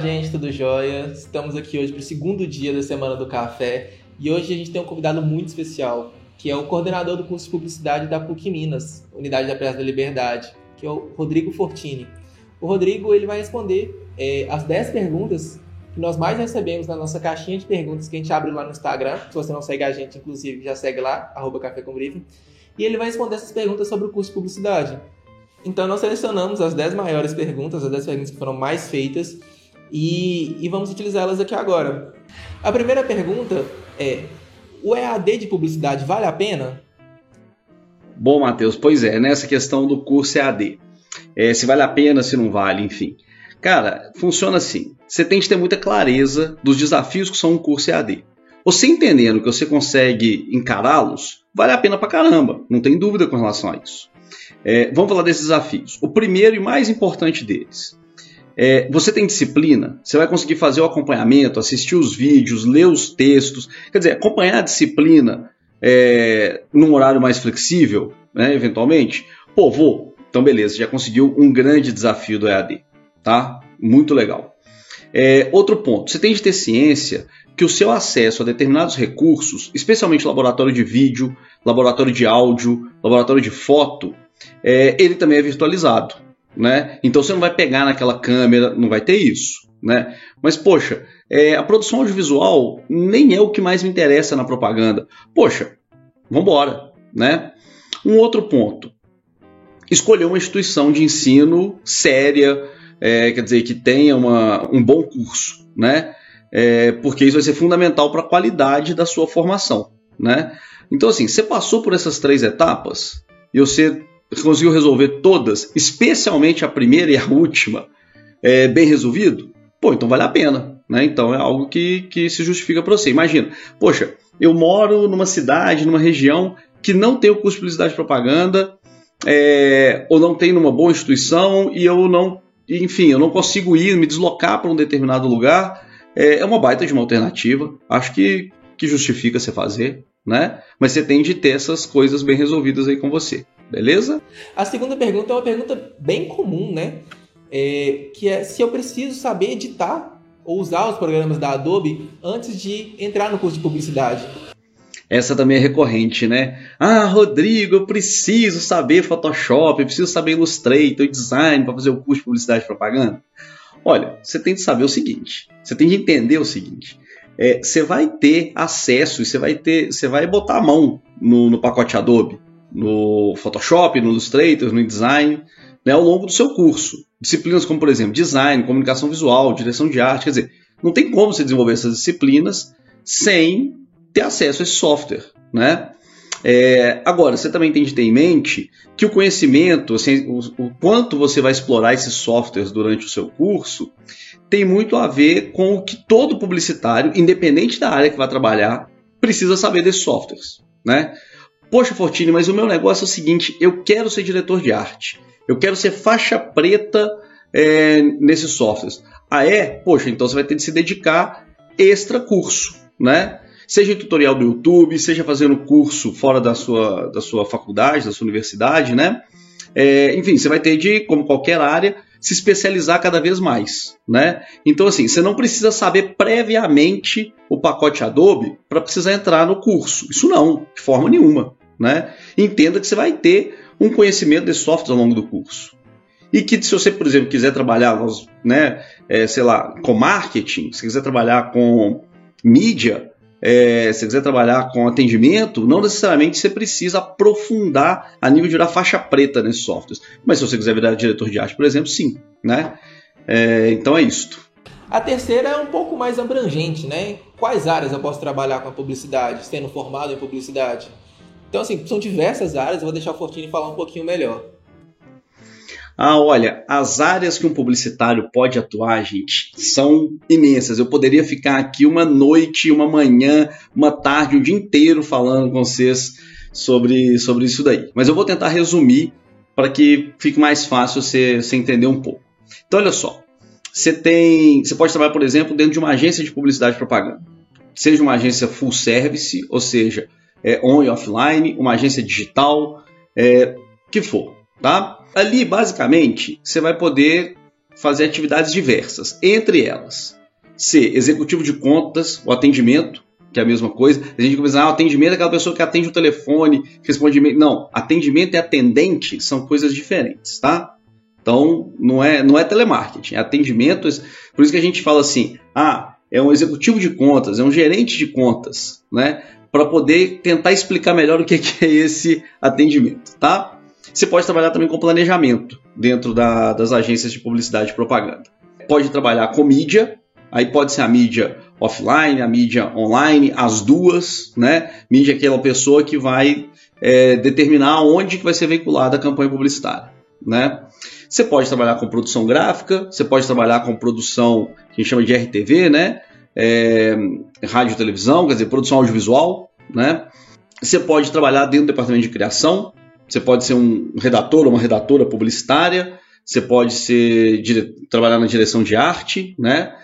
Gente, tudo jóia? Estamos aqui hoje para o segundo dia da Semana do Café e hoje a gente tem um convidado muito especial, que é o coordenador do curso de Publicidade da PUC Minas, Unidade da Praça da Liberdade, que é o Rodrigo Fortini. O Rodrigo ele vai responder é, as 10 perguntas que nós mais recebemos na nossa caixinha de perguntas que a gente abre lá no Instagram. Se você não segue a gente, inclusive, já segue lá, arroba Café com Briefing. E ele vai responder essas perguntas sobre o curso de Publicidade. Então, nós selecionamos as 10 maiores perguntas, as 10 perguntas que foram mais feitas, e, e vamos utilizá-las aqui agora. A primeira pergunta é: o EAD de publicidade vale a pena? Bom, Matheus, pois é, nessa questão do curso EAD. É, se vale a pena, se não vale, enfim. Cara, funciona assim. Você tem que ter muita clareza dos desafios que são um curso EAD. Você entendendo que você consegue encará-los, vale a pena pra caramba, não tem dúvida com relação a isso. É, vamos falar desses desafios. O primeiro e mais importante deles. É, você tem disciplina, você vai conseguir fazer o acompanhamento, assistir os vídeos, ler os textos, quer dizer, acompanhar a disciplina é, num horário mais flexível, né, eventualmente. Pô, vou. Então, beleza, já conseguiu um grande desafio do EAD, tá? Muito legal. É, outro ponto, você tem de ter ciência que o seu acesso a determinados recursos, especialmente laboratório de vídeo, laboratório de áudio, laboratório de foto, é, ele também é virtualizado. Né? Então você não vai pegar naquela câmera, não vai ter isso. Né? Mas, poxa, é, a produção audiovisual nem é o que mais me interessa na propaganda. Poxa, vambora. Né? Um outro ponto. Escolher uma instituição de ensino séria, é, quer dizer, que tenha uma, um bom curso, né? É, porque isso vai ser fundamental para a qualidade da sua formação, né? Então, assim, você passou por essas três etapas e você conseguiu resolver todas, especialmente a primeira e a última, é, bem resolvido, pô, então vale a pena. Né? Então é algo que, que se justifica para você. Imagina, poxa, eu moro numa cidade, numa região que não tem o curso de publicidade e propaganda, é, ou não tem numa boa instituição, e eu não, enfim, eu não consigo ir, me deslocar para um determinado lugar. É, é uma baita de uma alternativa. Acho que, que justifica você fazer, né? Mas você tem de ter essas coisas bem resolvidas aí com você. Beleza? A segunda pergunta é uma pergunta bem comum, né? É, que é se eu preciso saber editar ou usar os programas da Adobe antes de entrar no curso de publicidade. Essa também é recorrente, né? Ah, Rodrigo, eu preciso saber Photoshop, eu preciso saber Illustrator, design para fazer o curso de publicidade e propaganda. Olha, você tem que saber o seguinte, você tem que entender o seguinte. É, você vai ter acesso e você vai ter, você vai botar a mão no, no pacote Adobe no Photoshop, no Illustrator, no InDesign, né, ao longo do seu curso. Disciplinas como, por exemplo, design, comunicação visual, direção de arte, quer dizer, não tem como você desenvolver essas disciplinas sem ter acesso a esse software, né? É, agora, você também tem de ter em mente que o conhecimento, assim, o, o, quanto você vai explorar esses softwares durante o seu curso, tem muito a ver com o que todo publicitário, independente da área que vai trabalhar, precisa saber desses softwares. Né? Poxa, Fortini, mas o meu negócio é o seguinte: eu quero ser diretor de arte. Eu quero ser faixa preta é, nesses softwares. Ah, é? Poxa, então você vai ter de se dedicar extra curso, né? Seja em tutorial do YouTube, seja fazendo curso fora da sua, da sua faculdade, da sua universidade, né? É, enfim, você vai ter de, como qualquer área, se especializar cada vez mais, né? Então, assim, você não precisa saber previamente o pacote Adobe para precisar entrar no curso. Isso não, de forma nenhuma né? Entenda que você vai ter um conhecimento de softwares ao longo do curso. E que se você, por exemplo, quiser trabalhar, né, é, sei lá, com marketing, se quiser trabalhar com mídia, é, se quiser trabalhar com atendimento, não necessariamente você precisa aprofundar a nível de virar faixa preta nesses softwares. Mas se você quiser virar diretor de arte, por exemplo, sim. Né? É, então é isto. A terceira é um pouco mais abrangente, né? Quais áreas eu posso trabalhar com a publicidade, sendo formado em publicidade? Então, assim, são diversas áreas, eu vou deixar o Fortini falar um pouquinho melhor. Ah, olha, as áreas que um publicitário pode atuar, gente, são imensas. Eu poderia ficar aqui uma noite, uma manhã, uma tarde, um dia inteiro falando com vocês sobre, sobre isso daí. Mas eu vou tentar resumir para que fique mais fácil você, você entender um pouco. Então, olha só. Você tem. Você pode trabalhar, por exemplo, dentro de uma agência de publicidade e propaganda. Seja uma agência full service, ou seja, é, on e offline, uma agência digital, é, que for, tá? Ali, basicamente, você vai poder fazer atividades diversas, entre elas ser executivo de contas, o atendimento, que é a mesma coisa. A gente começa, ah, atendimento é aquela pessoa que atende o telefone, responde e-mail. Não, atendimento e atendente são coisas diferentes, tá? Então, não é, não é telemarketing, é atendimento. Por isso que a gente fala assim, ah, é um executivo de contas, é um gerente de contas, né? Para poder tentar explicar melhor o que é esse atendimento, tá? Você pode trabalhar também com planejamento dentro da, das agências de publicidade e propaganda. Pode trabalhar com mídia, aí pode ser a mídia offline, a mídia online, as duas, né? Mídia é aquela pessoa que vai é, determinar onde que vai ser veiculada a campanha publicitária, né? Você pode trabalhar com produção gráfica, você pode trabalhar com produção que a gente chama de RTV, né? É, rádio e televisão, quer dizer, produção audiovisual, né? Você pode trabalhar dentro do departamento de criação, você pode ser um redator ou uma redatora publicitária, você pode ser trabalhar na direção de arte, né?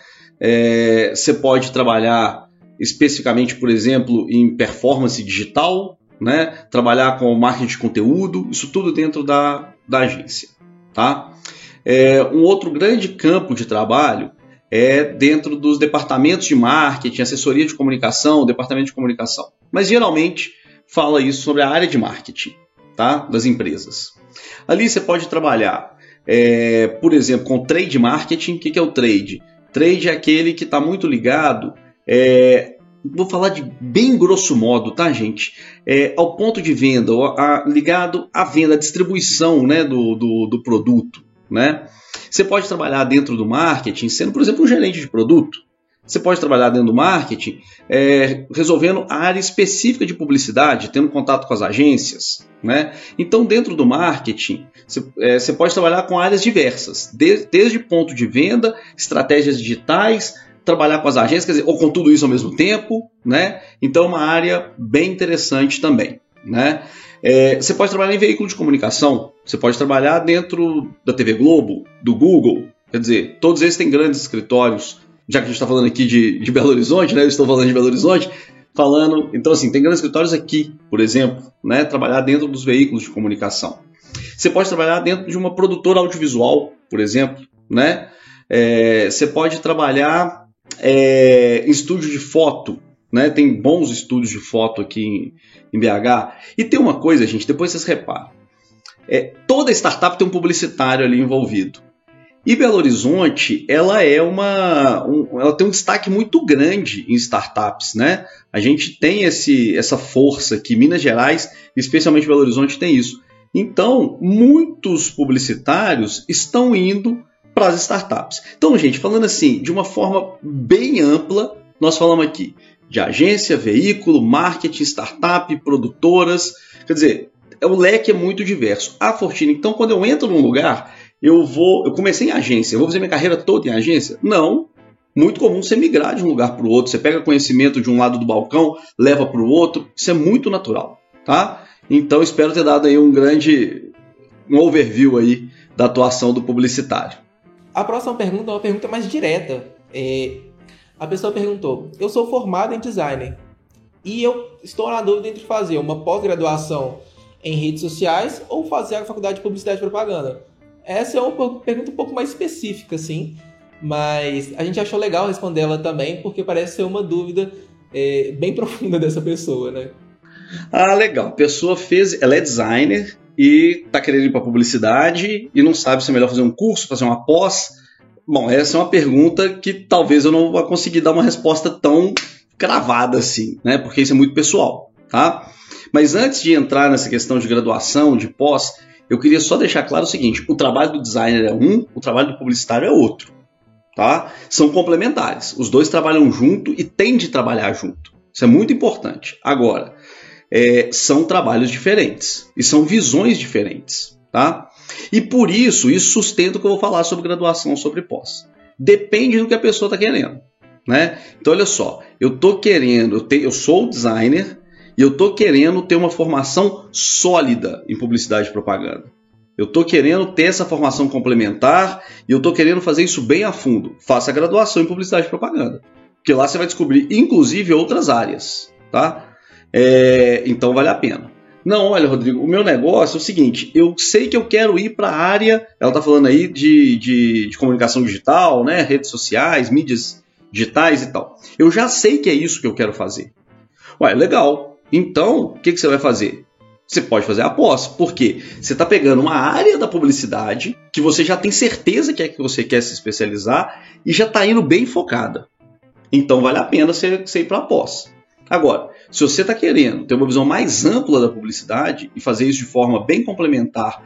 É, você pode trabalhar especificamente, por exemplo, em performance digital, né? trabalhar com marketing de conteúdo, isso tudo dentro da, da agência. Tá? É, um outro grande campo de trabalho é dentro dos departamentos de marketing, assessoria de comunicação, departamento de comunicação. Mas geralmente fala isso sobre a área de marketing tá? das empresas. Ali você pode trabalhar, é, por exemplo, com trade marketing. O que é o trade? Trade é aquele que está muito ligado, é, vou falar de bem grosso modo, tá, gente? É, ao ponto de venda, a, ligado à venda, à distribuição né, do, do, do produto. Né? Você pode trabalhar dentro do marketing sendo, por exemplo, um gerente de produto. Você pode trabalhar dentro do marketing é, resolvendo a área específica de publicidade, tendo contato com as agências. Né? Então, dentro do marketing, você, é, você pode trabalhar com áreas diversas, de, desde ponto de venda, estratégias digitais, trabalhar com as agências, quer dizer, ou com tudo isso ao mesmo tempo. Né? Então, é uma área bem interessante também. Né? É, você pode trabalhar em veículo de comunicação, você pode trabalhar dentro da TV Globo, do Google, quer dizer, todos eles têm grandes escritórios já que a gente está falando aqui de, de Belo Horizonte, né? Eu estou falando de Belo Horizonte, falando. Então, assim, tem grandes escritórios aqui, por exemplo, né? Trabalhar dentro dos veículos de comunicação. Você pode trabalhar dentro de uma produtora audiovisual, por exemplo, né? É, você pode trabalhar é, em estúdio de foto, né? Tem bons estúdios de foto aqui em, em BH. E tem uma coisa, gente, depois vocês reparam. É, toda startup tem um publicitário ali envolvido. E Belo Horizonte, ela é uma, um, ela tem um destaque muito grande em startups, né? A gente tem esse, essa força que Minas Gerais, especialmente Belo Horizonte, tem isso. Então, muitos publicitários estão indo para as startups. Então, gente, falando assim, de uma forma bem ampla, nós falamos aqui de agência, veículo, marketing, startup, produtoras. Quer dizer, o leque é muito diverso. A Fortuna, então, quando eu entro num lugar, eu vou. Eu comecei em agência, eu vou fazer minha carreira toda em agência? Não. Muito comum você migrar de um lugar para o outro. Você pega conhecimento de um lado do balcão, leva para o outro. Isso é muito natural, tá? Então espero ter dado aí um grande um overview aí da atuação do publicitário. A próxima pergunta é uma pergunta mais direta. É, a pessoa perguntou: Eu sou formado em designer e eu estou na dúvida entre fazer uma pós-graduação em redes sociais ou fazer a faculdade de publicidade e propaganda. Essa é uma pergunta um pouco mais específica, assim, mas a gente achou legal responder ela também, porque parece ser uma dúvida é, bem profunda dessa pessoa, né? Ah, legal. A pessoa fez, ela é designer e está querendo ir para publicidade e não sabe se é melhor fazer um curso, fazer uma pós. Bom, essa é uma pergunta que talvez eu não vá conseguir dar uma resposta tão cravada assim, né? Porque isso é muito pessoal, tá? Mas antes de entrar nessa questão de graduação, de pós, eu queria só deixar claro o seguinte: o trabalho do designer é um, o trabalho do publicitário é outro. Tá? São complementares. Os dois trabalham junto e têm de trabalhar junto. Isso é muito importante. Agora, é, são trabalhos diferentes e são visões diferentes. Tá? E por isso, isso sustenta o que eu vou falar sobre graduação, sobre pós. Depende do que a pessoa está querendo. Né? Então, olha só, eu estou querendo, eu, te, eu sou designer, e eu estou querendo ter uma formação sólida em publicidade e propaganda. Eu estou querendo ter essa formação complementar e eu estou querendo fazer isso bem a fundo. Faça a graduação em publicidade e propaganda. Porque lá você vai descobrir, inclusive, outras áreas. Tá? É, então vale a pena. Não, olha, Rodrigo, o meu negócio é o seguinte: eu sei que eu quero ir para a área, ela está falando aí de, de, de, comunicação digital, né, redes sociais, mídias digitais e tal. Eu já sei que é isso que eu quero fazer. Ué, legal. Então, o que, que você vai fazer? Você pode fazer a pós, porque você está pegando uma área da publicidade que você já tem certeza que é que você quer se especializar e já está indo bem focada. Então vale a pena você, você ir para a pós. Agora, se você está querendo ter uma visão mais ampla da publicidade e fazer isso de forma bem complementar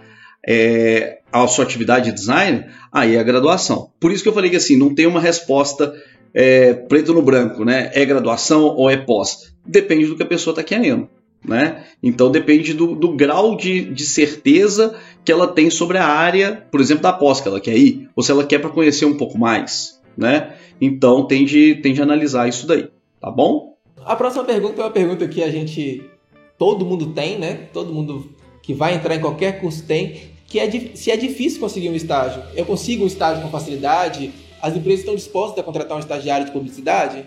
é, à sua atividade de design, aí é a graduação. Por isso que eu falei que assim, não tem uma resposta é, preto no branco, né? É graduação ou é pós? Depende do que a pessoa está querendo. Né? Então depende do, do grau de, de, certeza que ela tem sobre a área, por exemplo, da pós que ela quer ir, ou se ela quer para conhecer um pouco mais. Né? Então tem de, tem de analisar isso daí, tá bom? A próxima pergunta é uma pergunta que a gente. Todo mundo tem, né? Todo mundo que vai entrar em qualquer curso tem, que é se é difícil conseguir um estágio. Eu consigo um estágio com facilidade? As empresas estão dispostas a contratar um estagiário de publicidade?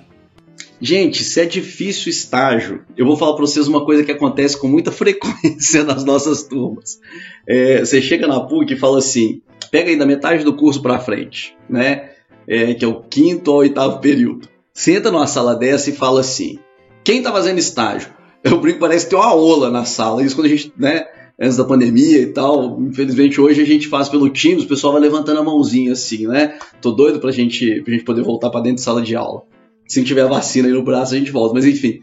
Gente, se é difícil estágio, eu vou falar para vocês uma coisa que acontece com muita frequência nas nossas turmas. É, você chega na PUC e fala assim: pega aí da metade do curso para frente, né? É, que é o quinto ou oitavo período. Senta numa sala dessa e fala assim: quem está fazendo estágio? Eu brinco, parece que tem uma ola na sala. Isso quando a gente, né, antes da pandemia e tal. Infelizmente hoje a gente faz pelo Teams, o pessoal vai levantando a mãozinha assim, né? Tô doido pra gente, pra gente poder voltar para dentro de sala de aula. Se tiver a vacina aí no braço, a gente volta. Mas enfim,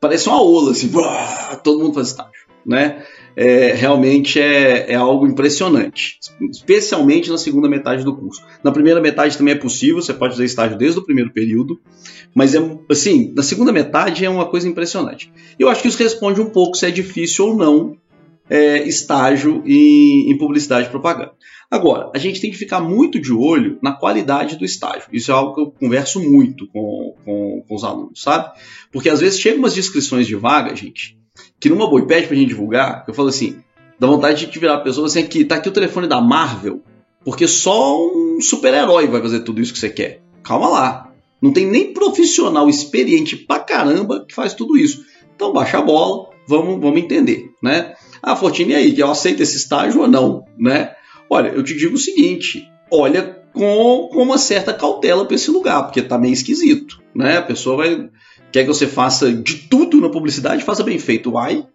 parece uma ola assim, todo mundo faz estágio, né? É, realmente é, é, algo impressionante, especialmente na segunda metade do curso. Na primeira metade também é possível, você pode fazer estágio desde o primeiro período, mas é assim, na segunda metade é uma coisa impressionante. Eu acho que isso responde um pouco se é difícil ou não é, estágio em, em publicidade e propaganda. Agora, a gente tem que ficar muito de olho na qualidade do estágio. Isso é algo que eu converso muito com, com, com os alunos, sabe? Porque às vezes chegam umas descrições de vaga, gente, que numa boa pede pra gente divulgar, eu falo assim, dá vontade de virar a pessoa assim, aqui, tá aqui o telefone da Marvel, porque só um super-herói vai fazer tudo isso que você quer. Calma lá. Não tem nem profissional experiente pra caramba que faz tudo isso. Então baixa a bola, vamos, vamos entender, né? Ah, Fortini, e aí, eu aceito esse estágio ou não, né? Olha, eu te digo o seguinte, olha com, com uma certa cautela para esse lugar, porque tá meio esquisito, né? A pessoa vai quer que você faça de tudo na publicidade, faça bem feito. Uai,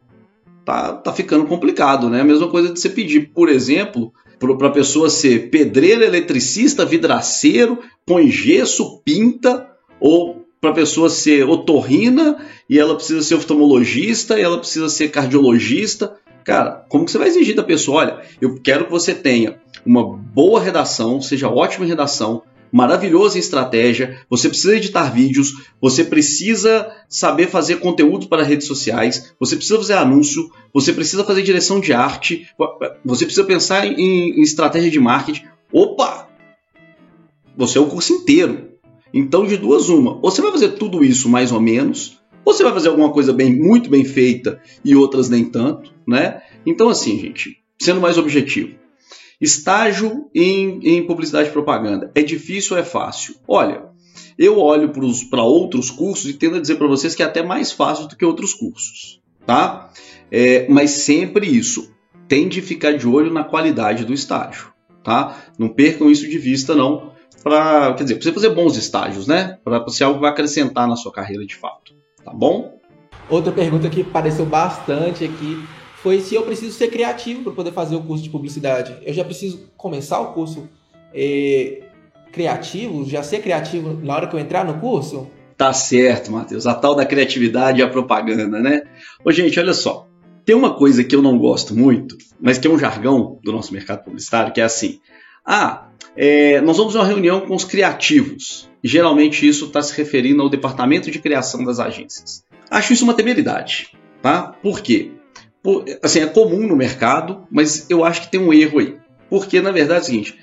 tá, tá ficando complicado, né? A mesma coisa de você pedir, por exemplo, para a pessoa ser pedreiro, eletricista, vidraceiro, põe gesso, pinta, ou para a pessoa ser otorrina e ela precisa ser oftalmologista e ela precisa ser cardiologista. Cara, como que você vai exigir da pessoa? Olha, eu quero que você tenha uma boa redação, seja ótima em redação, maravilhoso em estratégia, você precisa editar vídeos, você precisa saber fazer conteúdo para redes sociais, você precisa fazer anúncio, você precisa fazer direção de arte, você precisa pensar em, em estratégia de marketing. Opa! Você é o curso inteiro. Então, de duas, uma. Ou você vai fazer tudo isso mais ou menos, ou você vai fazer alguma coisa bem, muito bem feita e outras nem tanto, né? Então, assim, gente, sendo mais objetivo, Estágio em, em publicidade e propaganda. É difícil ou é fácil? Olha, eu olho para outros cursos e tendo a dizer para vocês que é até mais fácil do que outros cursos, tá? É, mas sempre isso. Tem de ficar de olho na qualidade do estágio, tá? Não percam isso de vista, não. Pra, quer dizer, para você fazer bons estágios, né? Para ser algo que vai acrescentar na sua carreira de fato, tá bom? Outra pergunta que apareceu bastante aqui foi se eu preciso ser criativo para poder fazer o curso de publicidade. Eu já preciso começar o curso é, criativo, já ser criativo na hora que eu entrar no curso? Tá certo, Matheus. A tal da criatividade e a propaganda, né? Ô, gente, olha só. Tem uma coisa que eu não gosto muito, mas que é um jargão do nosso mercado publicitário, que é assim: ah, é, nós vamos a uma reunião com os criativos. Geralmente isso está se referindo ao departamento de criação das agências. Acho isso uma temeridade, tá? Por quê? Assim, é comum no mercado, mas eu acho que tem um erro aí. Porque, na verdade, é o seguinte: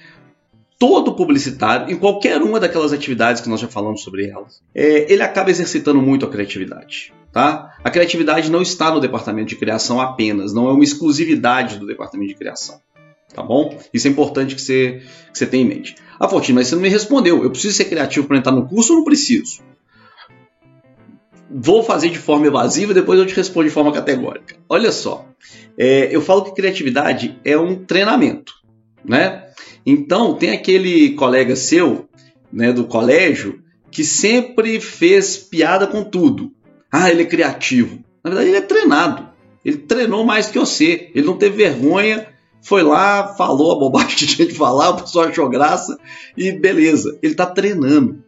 todo publicitário, em qualquer uma daquelas atividades que nós já falamos sobre elas, é, ele acaba exercitando muito a criatividade. Tá? A criatividade não está no departamento de criação apenas, não é uma exclusividade do departamento de criação. Tá bom? Isso é importante que você, que você tenha em mente. Ah, Fortino, mas você não me respondeu. Eu preciso ser criativo para entrar no curso ou não preciso? Vou fazer de forma evasiva, depois eu te respondo de forma categórica. Olha só, é, eu falo que criatividade é um treinamento, né? Então tem aquele colega seu, né, do colégio, que sempre fez piada com tudo. Ah, ele é criativo. Na verdade, ele é treinado. Ele treinou mais que você. Ele não teve vergonha, foi lá, falou a bobagem que tinha de falar, o pessoal achou graça e beleza. Ele está treinando.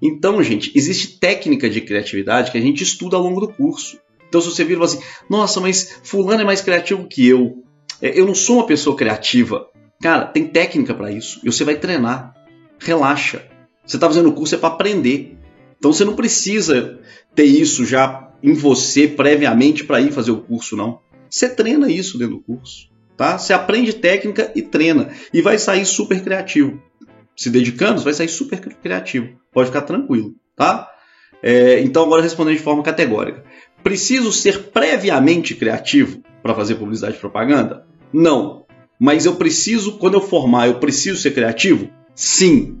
Então, gente, existe técnica de criatividade que a gente estuda ao longo do curso. Então, se você vira assim, nossa, mas fulano é mais criativo que eu. É, eu não sou uma pessoa criativa. Cara, tem técnica para isso. E você vai treinar. Relaxa. Você está fazendo o curso é para aprender. Então você não precisa ter isso já em você previamente para ir fazer o curso, não. Você treina isso dentro do curso. Tá? Você aprende técnica e treina. E vai sair super criativo. Se dedicando, você vai sair super criativo. Pode ficar tranquilo. Tá? É, então, agora respondendo de forma categórica. Preciso ser previamente criativo para fazer publicidade e propaganda? Não. Mas eu preciso, quando eu formar, eu preciso ser criativo? Sim.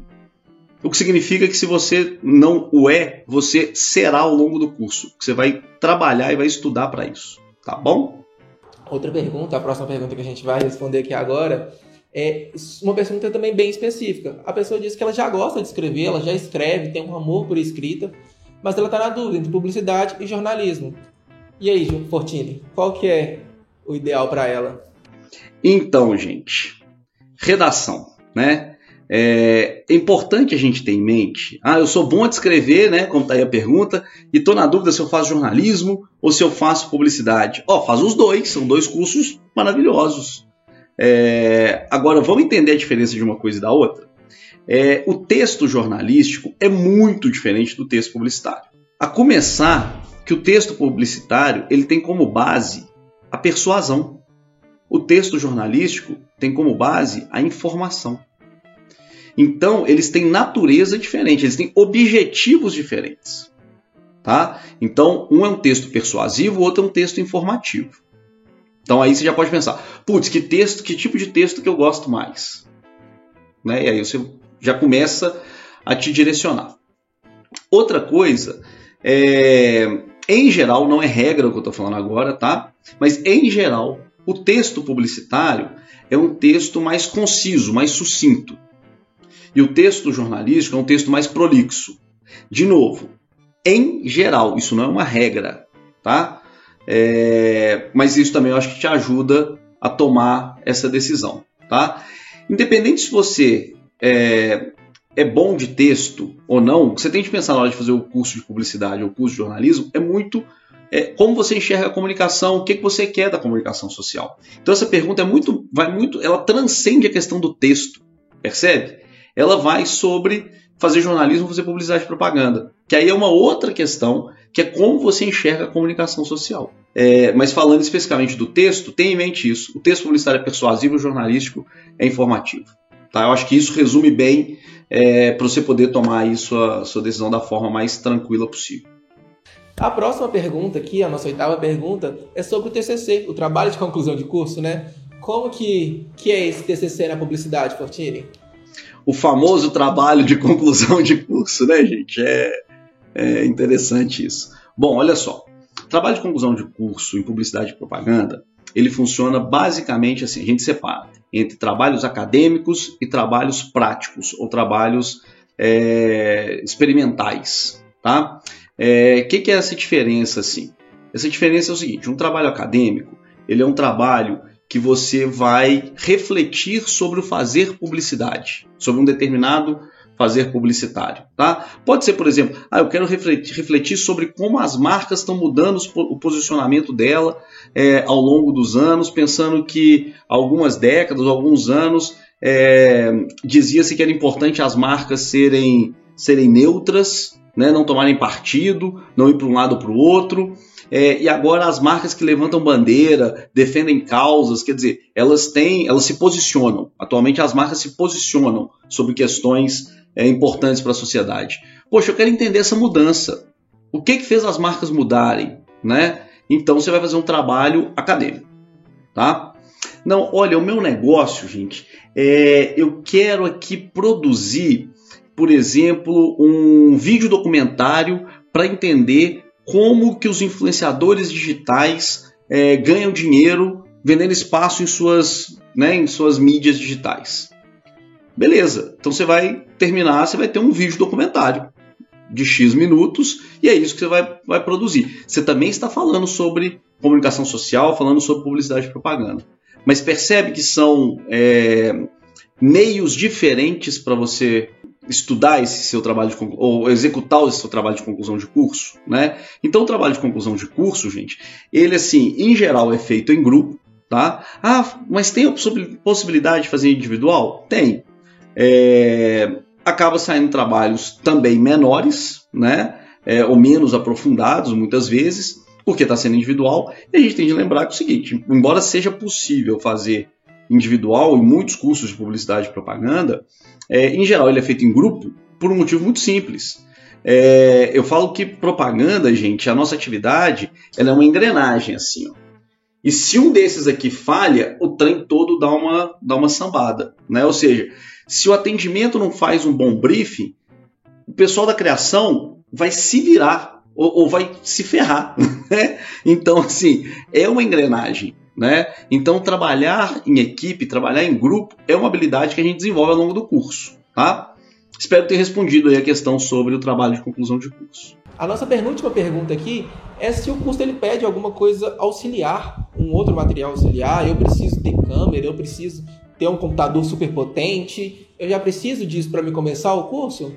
O que significa que se você não o é, você será ao longo do curso. Você vai trabalhar e vai estudar para isso. Tá bom? Outra pergunta, a próxima pergunta que a gente vai responder aqui agora é uma pergunta também bem específica. A pessoa diz que ela já gosta de escrever, ela já escreve, tem um amor por escrita, mas ela está na dúvida entre publicidade e jornalismo. E aí, Fortini, qual que é o ideal para ela? Então, gente, redação, né? É, é, importante a gente ter em mente. Ah, eu sou bom de escrever, né? Como está aí a pergunta, e estou na dúvida se eu faço jornalismo ou se eu faço publicidade. Ó, oh, faz os dois, são dois cursos maravilhosos. É, agora, vamos entender a diferença de uma coisa e da outra? É, o texto jornalístico é muito diferente do texto publicitário. A começar que o texto publicitário ele tem como base a persuasão. O texto jornalístico tem como base a informação. Então, eles têm natureza diferente, eles têm objetivos diferentes. Tá? Então, um é um texto persuasivo, o outro é um texto informativo. Então aí você já pode pensar, putz, que texto, que tipo de texto que eu gosto mais? Né? E aí você já começa a te direcionar. Outra coisa, é, em geral, não é regra o que eu estou falando agora, tá? Mas em geral, o texto publicitário é um texto mais conciso, mais sucinto. E o texto jornalístico é um texto mais prolixo. De novo, em geral, isso não é uma regra, tá? É, mas isso também eu acho que te ajuda a tomar essa decisão, tá? Independente se você é, é bom de texto ou não, você tem que pensar na hora de fazer o curso de publicidade ou o curso de jornalismo é muito é, como você enxerga a comunicação, o que, que você quer da comunicação social. Então essa pergunta é muito, vai muito, ela transcende a questão do texto, percebe? ela vai sobre fazer jornalismo, fazer publicidade e propaganda. Que aí é uma outra questão, que é como você enxerga a comunicação social. É, mas falando especificamente do texto, tenha em mente isso. O texto publicitário é persuasivo, o jornalístico é informativo. Tá? Eu acho que isso resume bem é, para você poder tomar aí sua, sua decisão da forma mais tranquila possível. A próxima pergunta aqui, a nossa oitava pergunta, é sobre o TCC, o trabalho de conclusão de curso, né? Como que, que é esse TCC na publicidade, Fortini? o famoso trabalho de conclusão de curso, né, gente? É, é interessante isso. Bom, olha só. Trabalho de conclusão de curso em publicidade e propaganda, ele funciona basicamente assim, a gente separa entre trabalhos acadêmicos e trabalhos práticos, ou trabalhos é, experimentais, tá? O é, que, que é essa diferença, assim? Essa diferença é o seguinte, um trabalho acadêmico, ele é um trabalho que você vai refletir sobre o fazer publicidade, sobre um determinado fazer publicitário, tá? Pode ser, por exemplo, ah, eu quero refletir, sobre como as marcas estão mudando o posicionamento dela é, ao longo dos anos, pensando que algumas décadas, alguns anos, é, dizia-se que era importante as marcas serem, serem neutras, né, não tomarem partido, não ir para um lado ou para o outro. É, e agora as marcas que levantam bandeira, defendem causas, quer dizer, elas têm, elas se posicionam. Atualmente as marcas se posicionam sobre questões é, importantes para a sociedade. Poxa, eu quero entender essa mudança. O que, que fez as marcas mudarem, né? Então você vai fazer um trabalho acadêmico, tá? Não, olha, o meu negócio, gente, é, eu quero aqui produzir, por exemplo, um vídeo documentário para entender como que os influenciadores digitais é, ganham dinheiro vendendo espaço em suas, né, em suas mídias digitais. Beleza, então você vai terminar, você vai ter um vídeo documentário de X minutos e é isso que você vai, vai produzir. Você também está falando sobre comunicação social, falando sobre publicidade e propaganda. Mas percebe que são é, meios diferentes para você estudar esse seu trabalho de ou executar esse seu trabalho de conclusão de curso, né? Então o trabalho de conclusão de curso, gente, ele assim, em geral é feito em grupo, tá? Ah, mas tem a possibilidade de fazer individual? Tem. É, acaba saindo trabalhos também menores, né? É, ou menos aprofundados, muitas vezes, porque está sendo individual. E a gente tem de lembrar que é o seguinte: embora seja possível fazer individual em muitos cursos de publicidade e propaganda, é, em geral ele é feito em grupo por um motivo muito simples. É, eu falo que propaganda, gente, a nossa atividade, ela é uma engrenagem assim. Ó. E se um desses aqui falha, o trem todo dá uma, dá uma sambada. Né? Ou seja, se o atendimento não faz um bom briefing, o pessoal da criação vai se virar ou, ou vai se ferrar. Né? Então, assim, é uma engrenagem. Né? Então, trabalhar em equipe, trabalhar em grupo, é uma habilidade que a gente desenvolve ao longo do curso. Tá? Espero ter respondido aí a questão sobre o trabalho de conclusão de curso. A nossa penúltima pergunta aqui é se o curso ele pede alguma coisa auxiliar, um outro material auxiliar. Eu preciso ter câmera, eu preciso ter um computador super potente. Eu já preciso disso para me começar o curso?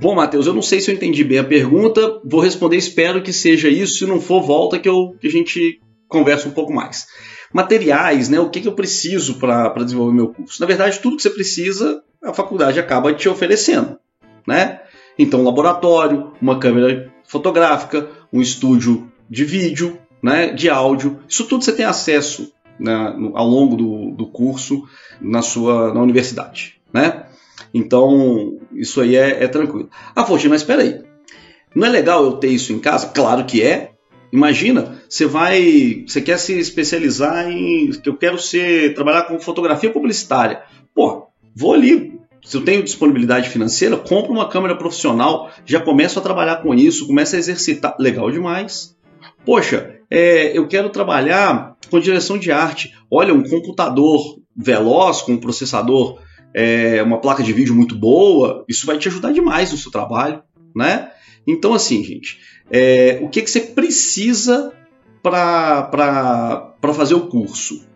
Bom, Matheus, eu não sei se eu entendi bem a pergunta. Vou responder, espero que seja isso. Se não for, volta que, eu, que a gente conversa um pouco mais. Materiais, né? O que, que eu preciso para desenvolver meu curso? Na verdade, tudo que você precisa, a faculdade acaba te oferecendo, né? Então, um laboratório, uma câmera fotográfica, um estúdio de vídeo, né, de áudio, isso tudo você tem acesso né, ao longo do, do curso na sua na universidade, né? Então, isso aí é, é tranquilo. Ah, poxa, mas espera aí. Não é legal eu ter isso em casa? Claro que é. Imagina, você vai, você quer se especializar em, eu quero ser trabalhar com fotografia publicitária. Pô, vou ali, se eu tenho disponibilidade financeira, compro uma câmera profissional, já começo a trabalhar com isso, começo a exercitar, legal demais. Poxa, é, eu quero trabalhar com direção de arte. Olha, um computador veloz, com um processador é, uma placa de vídeo muito boa, isso vai te ajudar demais no seu trabalho, né? Então, assim, gente, é, o que, que você precisa para fazer o curso?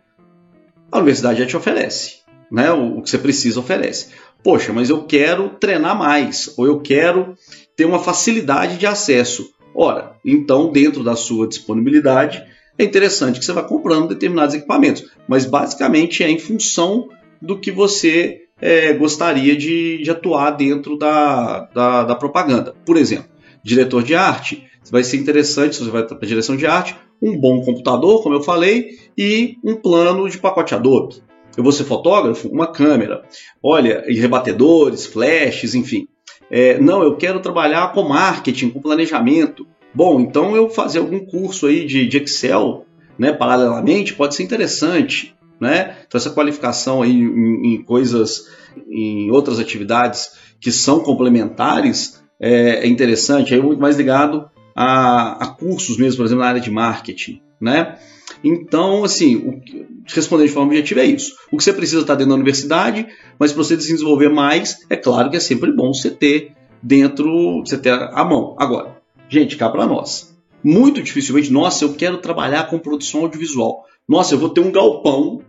A universidade já te oferece, né? O, o que você precisa oferece. Poxa, mas eu quero treinar mais, ou eu quero ter uma facilidade de acesso. Ora, então, dentro da sua disponibilidade, é interessante que você vá comprando determinados equipamentos, mas basicamente é em função do que você é, gostaria de, de, atuar dentro da, da, da, propaganda. Por exemplo, diretor de arte, vai ser interessante, se você vai para direção de arte, um bom computador, como eu falei, e um plano de pacote Adobe. Eu vou ser fotógrafo? Uma câmera. Olha, rebatedores, flashes, enfim. É, não, eu quero trabalhar com marketing, com planejamento. Bom, então eu fazer algum curso aí de, de Excel, né, paralelamente, pode ser interessante né? Então essa qualificação aí em, em coisas, em outras atividades que são complementares é, é interessante, é muito mais ligado a, a, cursos mesmo, por exemplo, na área de marketing, né? Então, assim, o, de forma objetiva é isso. O que você precisa estar dentro da universidade, mas para você desenvolver mais, é claro que é sempre bom você ter dentro, você ter a mão. Agora, gente, cá para nós. Muito dificilmente, nossa, eu quero trabalhar com produção audiovisual. Nossa, eu vou ter um galpão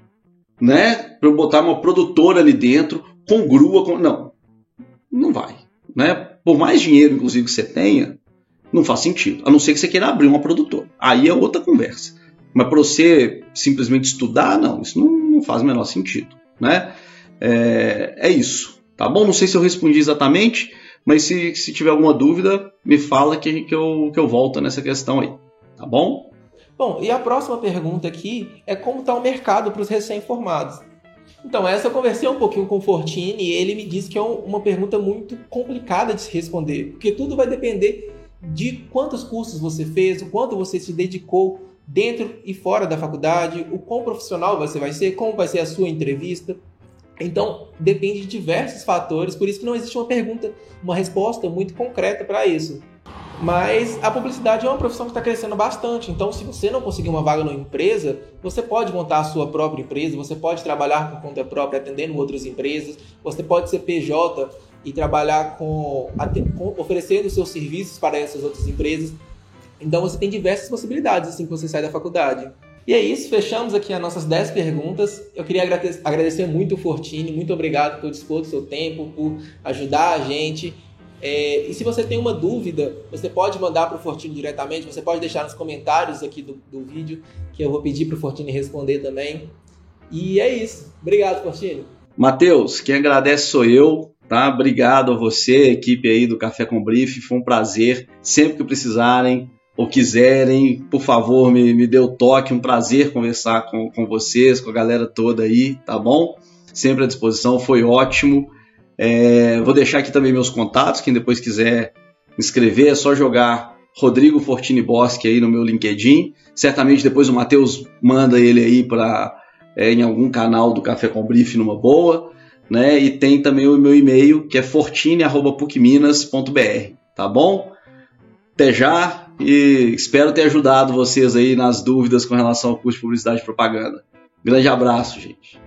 né? Para eu botar uma produtora ali dentro, com grua, com... não, não vai, né? Por mais dinheiro, inclusive, que você tenha, não faz sentido. A não ser que você queira abrir uma produtora. Aí é outra conversa. Mas para você simplesmente estudar, não, isso não, não faz o menor sentido, né? É, é, isso, tá bom? Não sei se eu respondi exatamente, mas se, se tiver alguma dúvida, me fala que, que, eu, que eu volto nessa questão aí, tá bom? Bom, e a próxima pergunta aqui é como está o mercado para os recém-formados. Então, essa eu conversei um pouquinho com o Fortini e ele me disse que é uma pergunta muito complicada de se responder, porque tudo vai depender de quantos cursos você fez, o quanto você se dedicou dentro e fora da faculdade, o quão profissional você vai ser, como vai ser a sua entrevista. Então, depende de diversos fatores, por isso que não existe uma pergunta, uma resposta muito concreta para isso. Mas a publicidade é uma profissão que está crescendo bastante. Então, se você não conseguir uma vaga numa empresa, você pode montar a sua própria empresa, você pode trabalhar por conta própria atendendo outras empresas, você pode ser PJ e trabalhar com, com oferecendo seus serviços para essas outras empresas. Então, você tem diversas possibilidades assim que você sai da faculdade. E é isso, fechamos aqui as nossas 10 perguntas. Eu queria agradecer muito o Fortini, muito obrigado por dispor do seu tempo, por ajudar a gente. É, e se você tem uma dúvida, você pode mandar para o Fortini diretamente, você pode deixar nos comentários aqui do, do vídeo, que eu vou pedir para o Fortini responder também. E é isso. Obrigado, Fortini. Matheus, quem agradece sou eu, tá? Obrigado a você, equipe aí do Café com Brief, foi um prazer. Sempre que precisarem, ou quiserem, por favor, me, me dê o toque. Um prazer conversar com, com vocês, com a galera toda aí, tá bom? Sempre à disposição, foi ótimo. É, vou deixar aqui também meus contatos. Quem depois quiser inscrever, é só jogar Rodrigo Fortini Bosque aí no meu LinkedIn. Certamente depois o Matheus manda ele aí para é, em algum canal do Café com Brief numa boa. Né? E tem também o meu e-mail que é fortine.pucminas.br, tá bom? Até já e espero ter ajudado vocês aí nas dúvidas com relação ao curso de publicidade e propaganda. Grande abraço, gente.